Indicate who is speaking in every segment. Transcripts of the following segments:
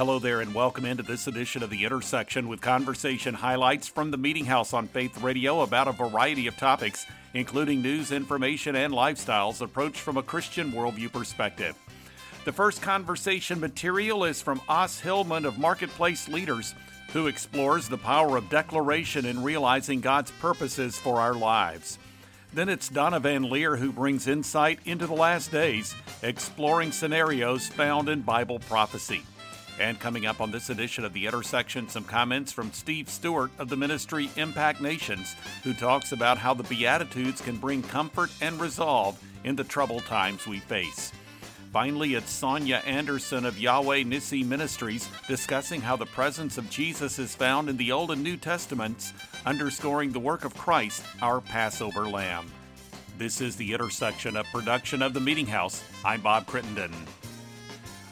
Speaker 1: Hello there, and welcome into this edition of The Intersection with conversation highlights from the Meeting House on Faith Radio about a variety of topics, including news, information, and lifestyles approached from a Christian worldview perspective. The first conversation material is from Os Hillman of Marketplace Leaders, who explores the power of declaration in realizing God's purposes for our lives. Then it's Donna VanLiere who brings insight into the last days, exploring scenarios found in Bible prophecy. And coming up on this edition of The Intersection, some comments from Steve Stewart of the ministry Impact Nations, who talks about how the Beatitudes can bring comfort and resolve in the troubled times we face. Finally, it's Sonya Anderson of Yahweh Nissi Ministries discussing how the presence of Jesus is found in the Old and New Testaments, underscoring the work of Christ, our Passover Lamb. This is the intersection of production of the Meeting House. I'm Bob Crittenden.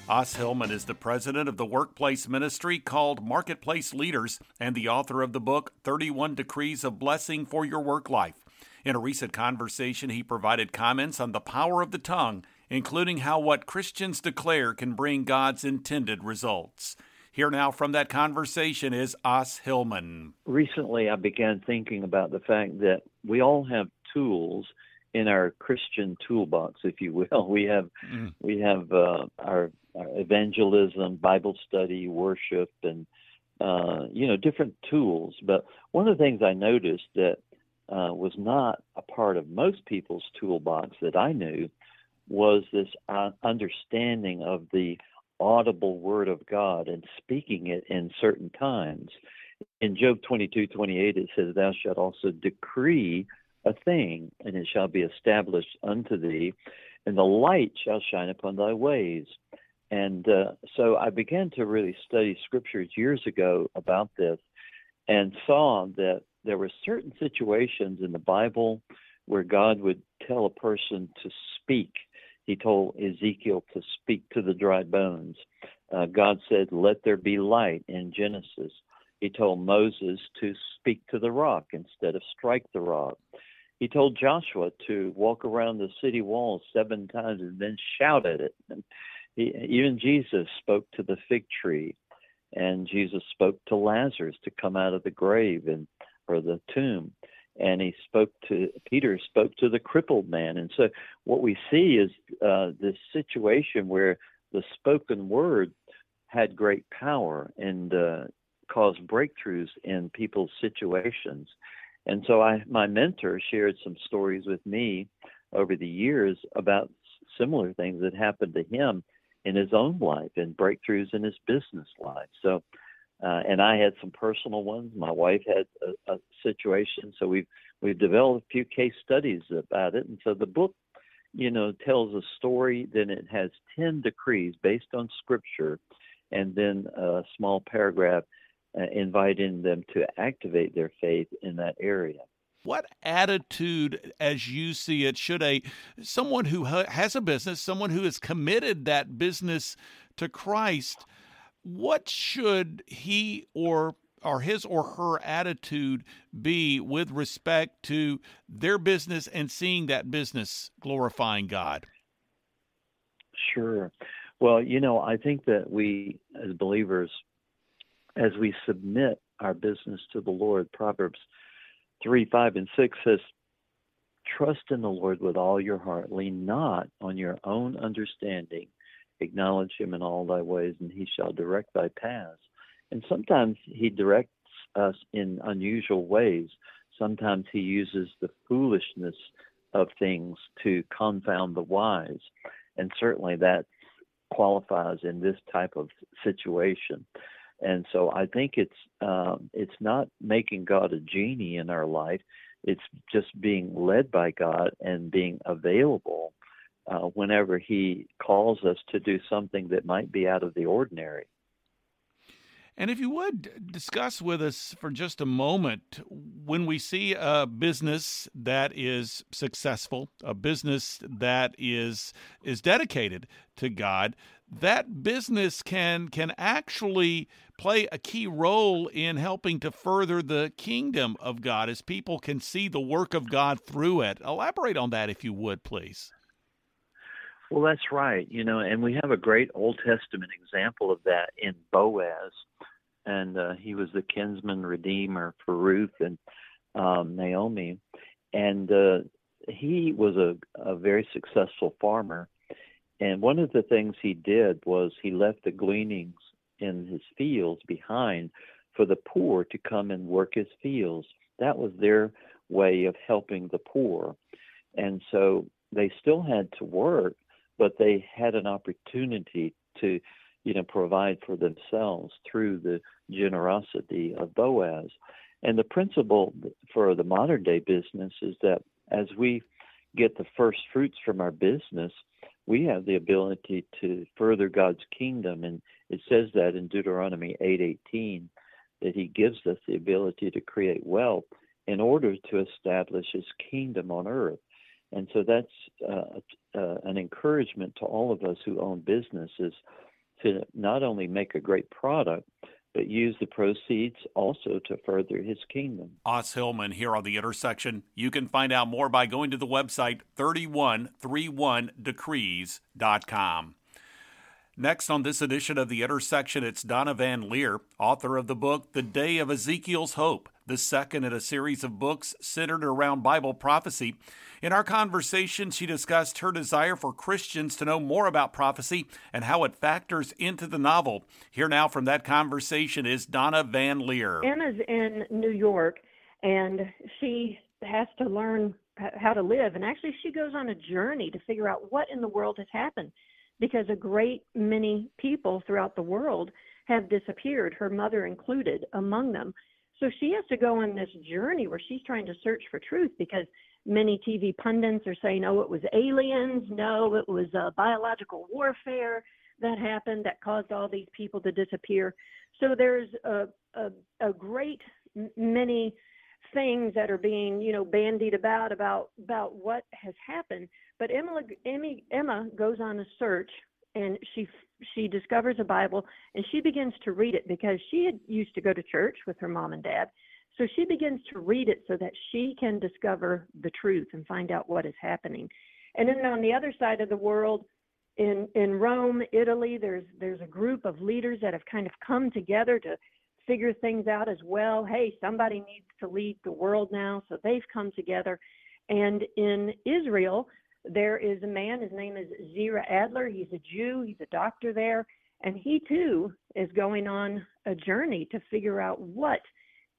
Speaker 1: Os Hillman is the president of the workplace ministry called Marketplace Leaders and the author of the book 31 Decrees of Blessing for Your Work Life. In a recent conversation, he provided comments on the power of the tongue including how what Christians declare can bring God's intended results. Here now from that conversation is Os Hillman.
Speaker 2: Recently, I began thinking about the fact that we all have tools in our Christian toolbox, if you will. We have mm. we have uh, our, our, evangelism, Bible study, worship, and uh, you know different tools. But one of the things I noticed that uh, was not a part of most people's toolbox that I knew was this uh, understanding of the audible word of God and speaking it in certain times. In Job 22 28, it says, Thou shalt also decree a thing, and it shall be established unto thee, and the light shall shine upon thy ways. And uh, so I began to really study scriptures years ago about this and saw that there were certain situations in the Bible where God would tell a person to speak he told Ezekiel to speak to the dry bones. Uh, God said, Let there be light in Genesis. He told Moses to speak to the rock instead of strike the rock. He told Joshua to walk around the city walls seven times and then shout at it. he, even Jesus spoke to the fig tree, and Jesus spoke to Lazarus to come out of the grave and or the tomb and he spoke to Peter spoke to the crippled man, and so what we see is uh, this situation where the spoken word had great power and uh, caused breakthroughs in people's situations. And so I, my mentor shared some stories with me over the years about similar things that happened to him in his own life and breakthroughs in his business life. So uh, and I had some personal ones. My wife had a, a situation, so we've we've developed a few case studies about it. And so the book, you know, tells a story. Then it has ten decrees based on Scripture, and then a small paragraph uh, inviting them to activate their faith in that area.
Speaker 1: What attitude, as you see it, should a someone who has a business, someone who has committed that business to Christ? what should he or or his or her attitude be with respect to their business and seeing that business glorifying God?
Speaker 2: Sure. Well, you know, I think that we as believers, as we submit our business to the Lord, Proverbs 3, 5, and 6 says, Trust in the Lord with all your heart, lean not on your own understanding acknowledge him in all thy ways, and he shall direct thy paths. And sometimes he directs us in unusual ways. Sometimes he uses the foolishness of things to confound the wise. And certainly that qualifies in this type of situation. And so I think it's um, it's not making God a genie in our life. It's just being led by God and being available uh, whenever He calls us to do something that might be out of the ordinary.
Speaker 1: And if you would discuss with us for just a moment, when we see a business that is successful, a business that is is dedicated to God, that business can can actually play a key role in helping to further the kingdom of God as people can see the work of God through it. Elaborate on that if you would, please.
Speaker 2: Well, that's right. You know, and we have a great Old Testament example of that in Boaz, and uh, he was the kinsman redeemer for Ruth and um, Naomi, and uh, he was a, a very successful farmer. And one of the things he did was he left the gleanings in his fields behind for the poor to come and work his fields. That was their way of helping the poor. And so they still had to work, but they had an opportunity to, you know, provide for themselves through the generosity of Boaz. And the principle for the modern day business is that as we get the first fruits from our business, we have the ability to further God's kingdom. And it says that in Deuteronomy 8:18 that He gives us the ability to create wealth in order to establish His kingdom on earth. And so that's uh, uh, an encouragement to all of us who own businesses to not only make a great product, but use the proceeds also to further his kingdom.
Speaker 1: Os Hillman here on The Intersection. You can find out more by going to the website 3131decrees.com. Next on this edition of The Intersection, it's Donna VanLiere, author of the book The Day of Ezekiel's Hope, the second in a series of books centered around Bible prophecy. In our conversation, she discussed her desire for Christians to know more about prophecy and how it factors into the novel. Here now from that conversation is Donna VanLiere.
Speaker 3: Emma's in New York, and she has to learn how to live. And actually, she goes on a journey to figure out what in the world has happened because a great many people throughout the world have disappeared, her mother included among them. So she has to go on this journey where she's trying to search for truth because many TV pundits are saying, oh, it was aliens. No, it was uh, biological warfare that happened that caused all these people to disappear. So there's a, a, a great many things that are being, you know, bandied about about about what has happened. But Emma, Emma goes on a search and she she discovers a Bible and she begins to read it because she had used to go to church with her mom and dad. So she begins to read it so that she can discover the truth and find out what is happening. And then on the other side of the world, in in Rome, Italy, there's there's a group of leaders that have kind of come together to figure things out as well. Hey, somebody needs to lead the world now, so they've come together. And in Israel, there is a man, his name is Zira Adler. He's a Jew, he's a doctor there, and he too is going on a journey to figure out what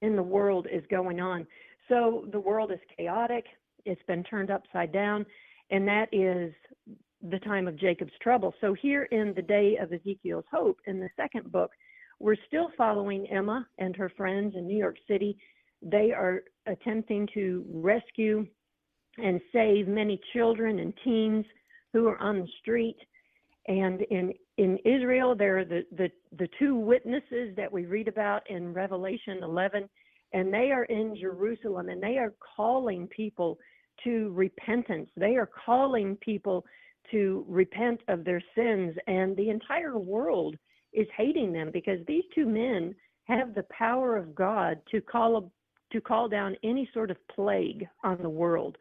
Speaker 3: in the world is going on. So the world is chaotic, it's been turned upside down, and that is the time of Jacob's trouble. So here in the day of Ezekiel's hope, in the second book, we're still following Emma and her friends in New York City. They are attempting to rescue and save many children and teens who are on the street. And in in Israel, there are the, the, the two witnesses that we read about in Revelation 11, and they are in Jerusalem, and they are calling people to repentance. They are calling people to repent of their sins, and the entire world is hating them because these two men have the power of God to call to call down any sort of plague on the world.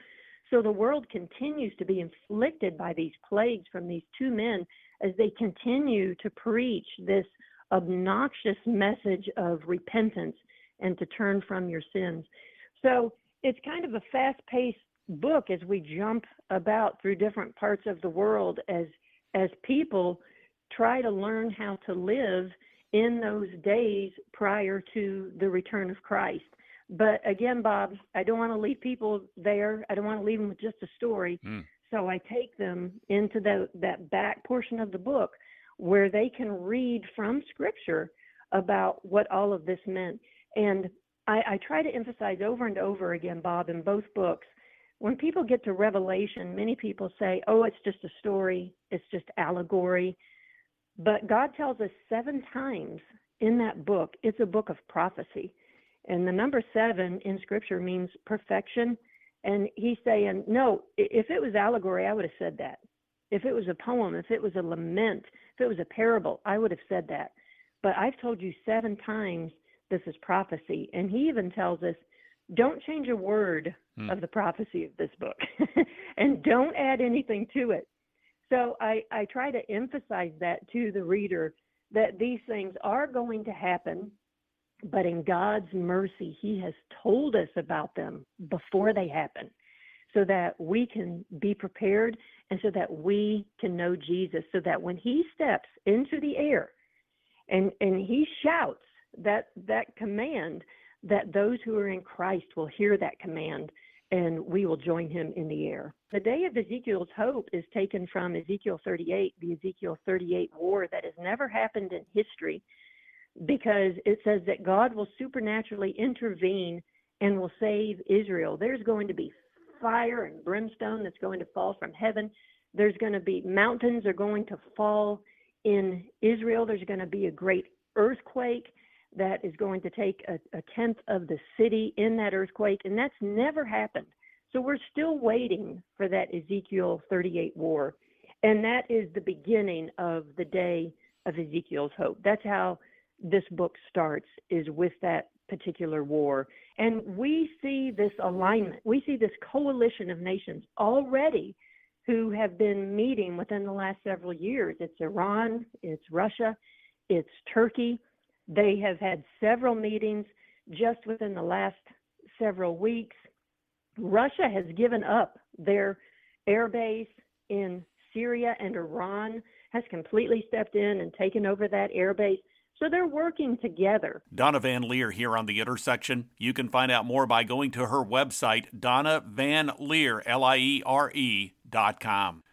Speaker 3: So the world continues to be inflicted by these plagues from these two men as they continue to preach this obnoxious message of repentance and to turn from your sins. So it's kind of a fast paced book as we jump about through different parts of the world as as people try to learn how to live in those days prior to the return of Christ. But again, Bob, I don't want to leave people there. I don't want to leave them with just a story. Mm. So I take them into the, that back portion of the book where they can read from Scripture about what all of this meant. And I, I try to emphasize over and over again, Bob, in both books, when people get to Revelation, many people say, oh, it's just a story, it's just allegory. But God tells us seven times in that book, it's a book of prophecy. And the number seven in scripture means perfection. And he's saying, no, if it was allegory, I would have said that. If it was a poem, if it was a lament, if it was a parable, I would have said that. But I've told you seven times this is prophecy. And he even tells us, don't change a word hmm. of the prophecy of this book and don't add anything to it. So I, I try to emphasize that to the reader that these things are going to happen, but in God's mercy, He has told us about them before they happen so that we can be prepared and so that we can know Jesus, so that when He steps into the air and, and He shouts that, that command, that those who are in Christ will hear that command and we will join him in the air. The day of Ezekiel's hope is taken from Ezekiel 38, the Ezekiel 38 war that has never happened in history, because it says that God will supernaturally intervene and will save Israel. There's going to be fire and brimstone that's going to fall from heaven. There's going to be mountains are going to fall in Israel. There's going to be a great earthquake that is going to take a, a tenth of the city in that earthquake, and that's never happened. So we're still waiting for that Ezekiel 38 war. And that is the beginning of the day of Ezekiel's hope. That's how this book starts, is with that particular war. And we see this alignment, we see this coalition of nations already who have been meeting within the last several years. It's Iran, it's Russia, it's Turkey, they have had several meetings just within the last several weeks. Russia has given up their air base in Syria, and Iran has completely stepped in and taken over that air base. So they're working together.
Speaker 1: Donna VanLiere here on The Intersection. You can find out more by going to her website, Donna VanLiere, L I E R E dot com.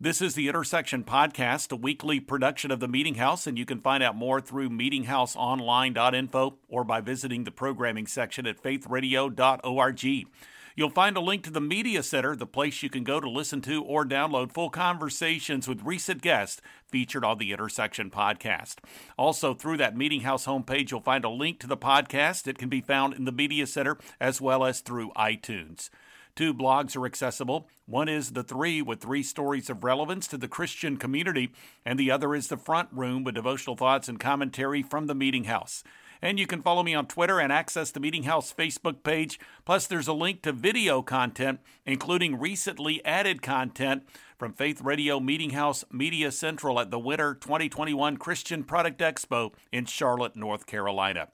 Speaker 1: This is the Intersection Podcast, a weekly production of the Meeting House, and you can find out more through meetinghouseonline.info or by visiting the programming section at faithradio.org. You'll find a link to the Media Center, the place you can go to listen to or download full conversations with recent guests featured on the Intersection podcast. Also, through that Meeting House homepage, you'll find a link to the podcast. It can be found in the Media Center as well as through iTunes. Two blogs are accessible. One is The Three, with three stories of relevance to the Christian community, and the other is The Front Room, with devotional thoughts and commentary from the Meeting House. And you can follow me on Twitter and access the Meeting House Facebook page. Plus, there's a link to video content, including recently added content from Faith Radio Meeting House Media Central at the Winter 2021 Christian Product Expo in Charlotte, North Carolina.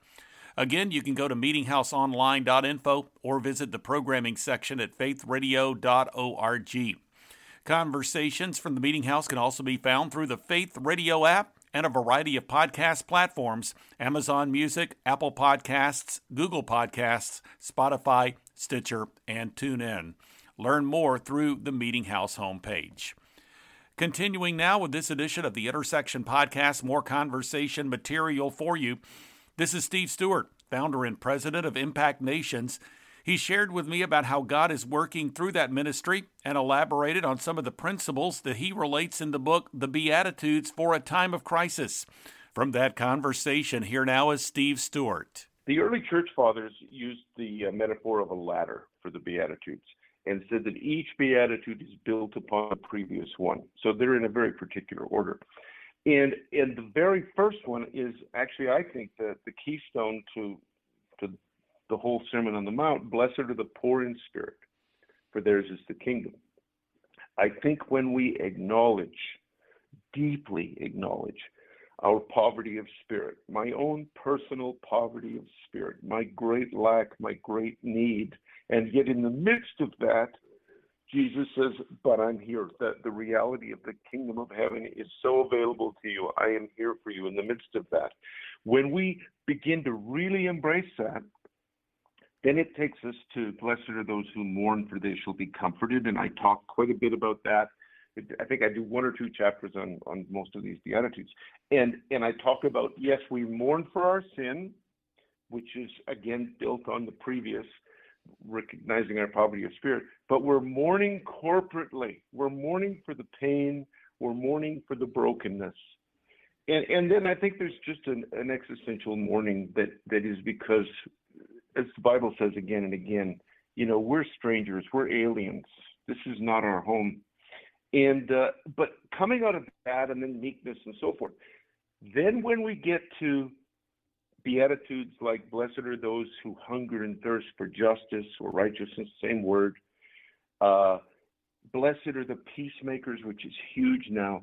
Speaker 1: Again, you can go to meetinghouseonline.info or visit the programming section at faithradio.org. Conversations from the Meeting House can also be found through the Faith Radio app and a variety of podcast platforms Amazon Music, Apple Podcasts, Google Podcasts, Spotify, Stitcher, and TuneIn. Learn more through the Meeting House homepage. Continuing now with this edition of the Intersection Podcast, more conversation material for you. This is Steve Stewart, founder and president of Impact Nations. He shared with me about how God is working through that ministry and elaborated on some of the principles that he relates in the book, The Beatitudes for a Time of Crisis. From that conversation, here now is Steve Stewart.
Speaker 4: The early church fathers used the uh, metaphor of a ladder for the Beatitudes and said that each Beatitude is built upon the previous one. So they're in a very particular order. And and the very first one is actually I think the the keystone to to the whole Sermon on the Mount. Blessed are the poor in spirit, for theirs is the kingdom. I think when we acknowledge, deeply acknowledge, our poverty of spirit, my own personal poverty of spirit, my great lack, my great need, and yet in the midst of that, Jesus says, But I'm here. The, the reality of the kingdom of heaven is so available to you. I am here for you in the midst of that. When we begin to really embrace that, then it takes us to blessed are those who mourn, for they shall be comforted. And I talk quite a bit about that. I think I do one or two chapters on, on most of these beatitudes. And and I talk about yes, we mourn for our sin, which is again built on the previous, recognizing our poverty of spirit, but we're mourning corporately. We're mourning for the pain. We're mourning for the brokenness. And, and then I think there's just an, an existential mourning that, that is because, as the Bible says again and again, you know, we're strangers, we're aliens. This is not our home. And uh, but coming out of that and then meekness and so forth, then when we get to beatitudes like blessed are those who hunger and thirst for justice or righteousness same word uh, blessed are the peacemakers, which is huge now.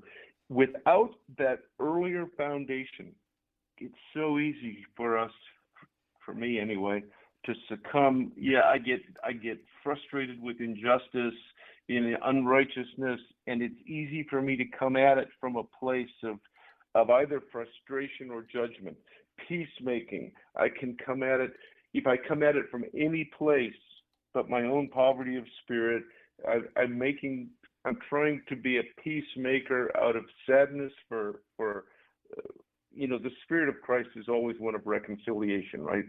Speaker 4: Without that earlier foundation, it's so easy for us, for me anyway, to succumb. Yeah, I get I get frustrated with injustice, in unrighteousness, and it's easy for me to come at it from a place of of either frustration or judgment. Peacemaking, I can come at it if I come at it from any place but my own poverty of spirit. I, I'm making I'm trying to be a peacemaker out of sadness for for uh, you know the spirit of Christ is always one of reconciliation, right?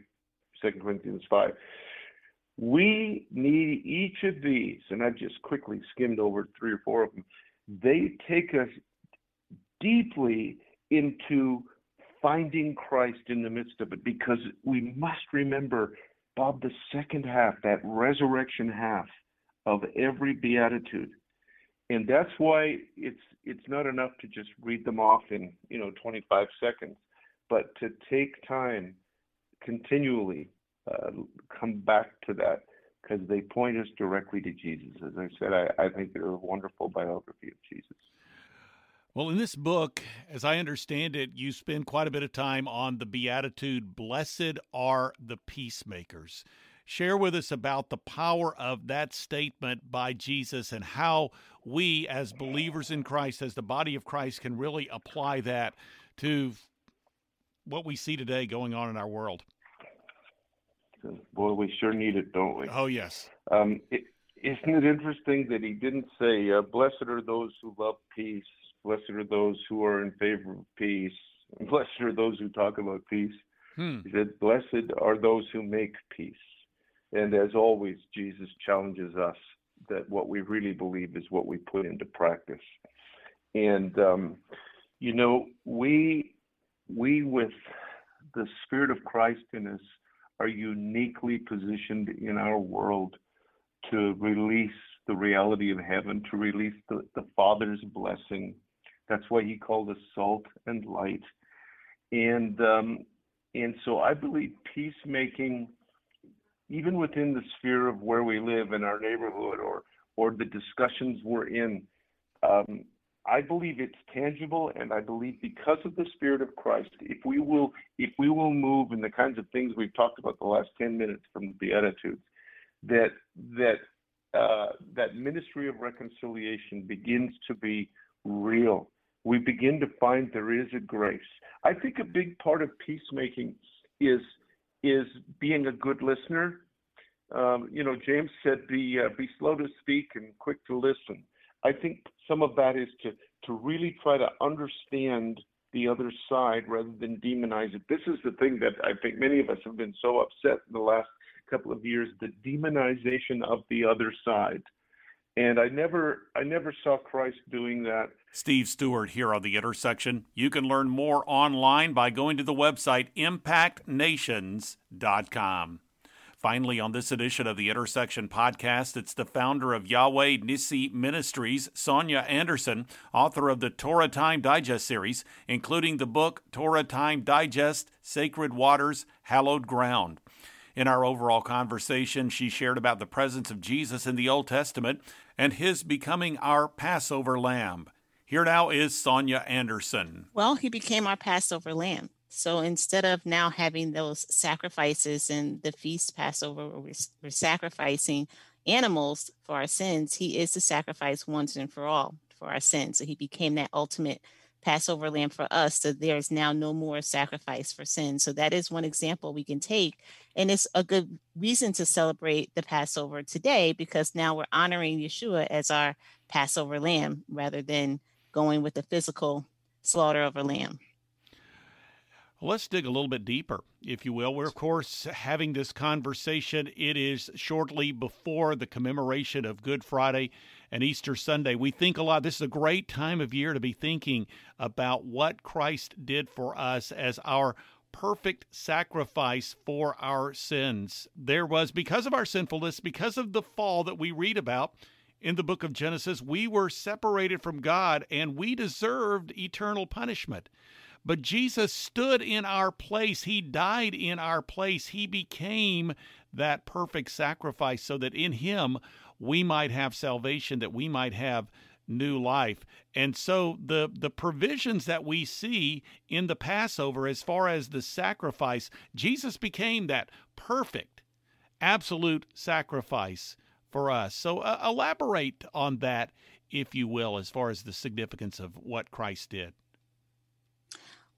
Speaker 4: Second Corinthians five. We need each of these, and I've just quickly skimmed over three or four of them. They take us deeply into finding Christ in the midst of it because we must remember, Bob, the second half, that resurrection half of every beatitude. And that's why it's it's not enough to just read them off in, you know, 25 seconds, but to take time continually uh, come back to that because they point us directly to Jesus. As I said, I, I think they're a wonderful biography of Jesus.
Speaker 1: Well, in this book, as I understand it, you spend quite a bit of time on the Beatitude, Blessed are the Peacemakers. Share with us about the power of that statement by Jesus and how we, as believers in Christ, as the body of Christ, can really apply that to what we see today going on in our world.
Speaker 4: Boy, we sure need it, don't we?
Speaker 1: Oh, yes.
Speaker 4: Um, it, isn't it interesting that he didn't say, uh, Blessed are those who love peace, Blessed are those who are in favor of peace. Blessed are those who talk about peace. Hmm. He said, Blessed are those who make peace. And as always, Jesus challenges us that what we really believe is what we put into practice. And um, you know, we we with the Spirit of Christ in us are uniquely positioned in our world to release the reality of heaven, to release the, the Father's blessing that's why he called us salt and light. And um, and so I believe peacemaking, even within the sphere of where we live in our neighborhood or or the discussions we're in, um, I believe it's tangible, and I believe because of the Spirit of Christ, if we will if we will move in the kinds of things we've talked about the last ten minutes from the Beatitudes, that that uh, that ministry of reconciliation begins to be real we begin to find there is a grace. I think a big part of peacemaking is is being a good listener. Um, you know, James said, "Be uh, be slow to speak and quick to listen." I think some of that is to to really try to understand the other side rather than demonize it. This is the thing that I think many of us have been so upset in the last couple of years: the demonization of the other side and I never I never saw Christ doing that.
Speaker 1: Steve Stewart here on the intersection. You can learn more online by going to the website impactnations.com. Finally, on this edition of the Intersection podcast, it's the founder of Yahweh Nissi Ministries, Sonya Anderson, author of the Torah Time Digest series, including the book Torah Time Digest Sacred Waters, Hallowed Ground. In our overall conversation, she shared about the presence of Jesus in the Old Testament and his becoming our Passover lamb. Here now is Sonya Anderson.
Speaker 5: Well, he became our Passover lamb. So instead of now having those sacrifices and the feast Passover where we're sacrificing animals for our sins, he is the sacrifice once and for all for our sins. So he became that ultimate Passover lamb for us. So there's now no more sacrifice for sin. So that is one example we can take. And it's a good reason to celebrate the Passover today because now we're honoring Yeshua as our Passover lamb rather than going with the physical slaughter of a lamb.
Speaker 1: Let's dig a little bit deeper, if you will. We're, of course, having this conversation. It is shortly before the commemoration of Good Friday and Easter Sunday. We think a lot. This is a great time of year to be thinking about what Christ did for us as our perfect sacrifice for our sins. There was, because of our sinfulness, because of the fall that we read about in the book of Genesis, we were separated from God and we deserved eternal punishment. But Jesus stood in our place. He died in our place. He became that perfect sacrifice so that in Him we might have salvation, that we might have new life. And so the the provisions that we see in the Passover as far as the sacrifice, Jesus became that perfect absolute sacrifice for us. So uh, elaborate on that if you will as far as the significance of what Christ did.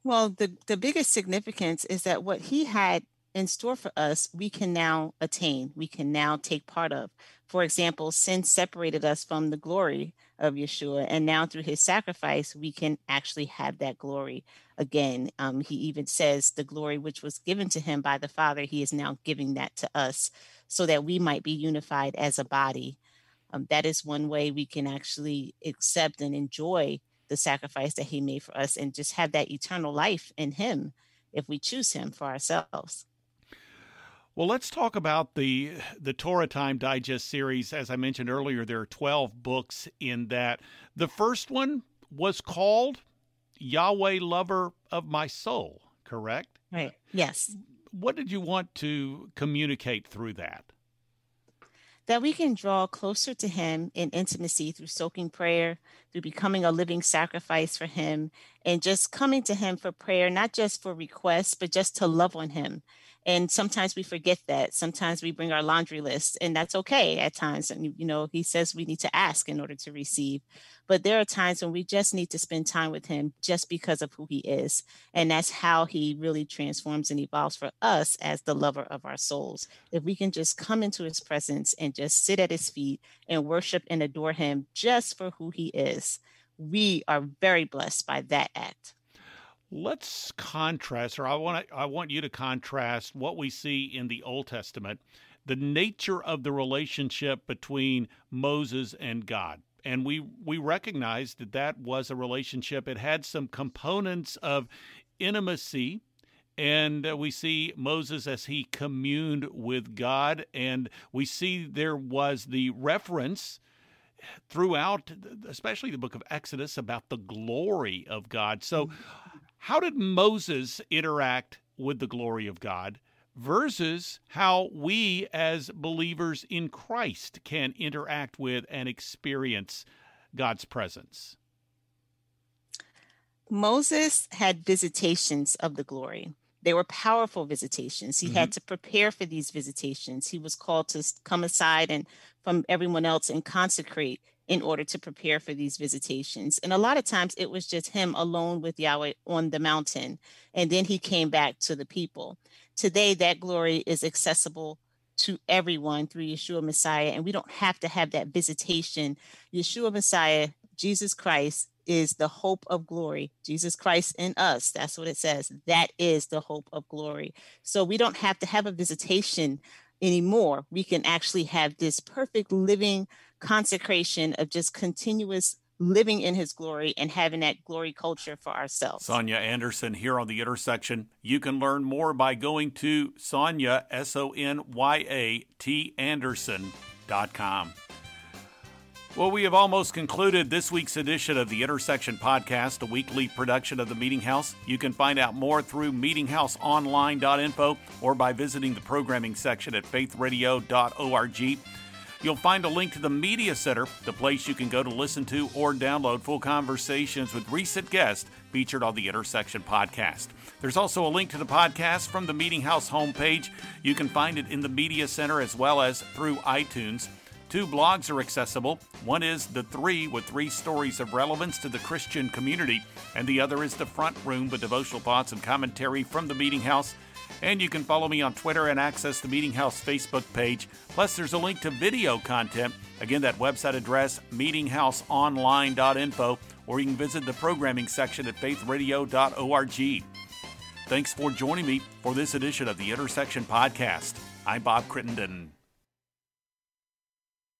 Speaker 5: Well, the the biggest significance is that what he had in store for us, we can now attain, we can now take part of. For example, sin separated us from the glory of Yeshua, and now through his sacrifice, we can actually have that glory again. Um, he even says the glory which was given to him by the Father, he is now giving that to us so that we might be unified as a body. Um, that is one way we can actually accept and enjoy the sacrifice that he made for us and just have that eternal life in him if we choose him for ourselves.
Speaker 1: Well, let's talk about the the Torah Time Digest series. As I mentioned earlier, there are 12 books in that. The first one was called Yahweh Lover of My Soul, correct?
Speaker 5: Right. Yes.
Speaker 1: What did you want to communicate through that?
Speaker 5: That we can draw closer to Him in intimacy through soaking prayer, through becoming a living sacrifice for Him, and just coming to Him for prayer, not just for requests, but just to love on Him and sometimes we forget that. Sometimes we bring our laundry list and that's okay at times and you know he says we need to ask in order to receive. But there are times when we just need to spend time with him just because of who he is and that's how he really transforms and evolves for us as the lover of our souls. If we can just come into his presence and just sit at his feet and worship and adore him just for who he is we are very blessed by that act
Speaker 1: Let's contrast, or I want I want you to contrast what we see in the Old Testament, the nature of the relationship between Moses and God. And we we recognize that that was a relationship. It had some components of intimacy, and uh, we see Moses as he communed with God, and we see there was the reference throughout, especially the book of Exodus, about the glory of God. So, mm-hmm. How did Moses interact with the glory of God versus how we as believers in Christ can interact with and experience God's presence?
Speaker 5: Moses had visitations of the glory. They were powerful visitations. He mm-hmm. had to prepare for these visitations. He was called to come aside and from everyone else and consecrate in order to prepare for these visitations. And a lot of times it was just him alone with Yahweh on the mountain. And then he came back to the people. Today, that glory is accessible to everyone through Yeshua Messiah. And we don't have to have that visitation. Yeshua Messiah, Jesus Christ, is the hope of glory. Jesus Christ in us. That's what it says. That is the hope of glory. So we don't have to have a visitation anymore. We can actually have this perfect living consecration of just continuous living in his glory and having that glory culture for ourselves.
Speaker 1: Sonya Anderson here on the intersection. You can learn more by going to Sonya, S O N Y A T Anderson.com. Well, we have almost concluded this week's edition of the Intersection Podcast, a weekly production of the Meeting House. You can find out more through meetinghouseonline.info or by visiting the programming section at faithradio.org. You'll find a link to the Media Center, the place you can go to listen to or download full conversations with recent guests featured on the Intersection podcast. There's also a link to the podcast from the Meeting House homepage. You can find it in the Media Center as well as through iTunes. Two blogs are accessible. One is The Three, with three stories of relevance to the Christian community, and the other is The Front Room, with devotional thoughts and commentary from the Meeting House. And you can follow me on Twitter and access the Meeting House Facebook page. Plus, there's a link to video content. Again, that website address, meetinghouseonline.info, or you can visit the programming section at faithradio.org. Thanks for joining me for this edition of the Intersection Podcast. I'm Bob Crittenden.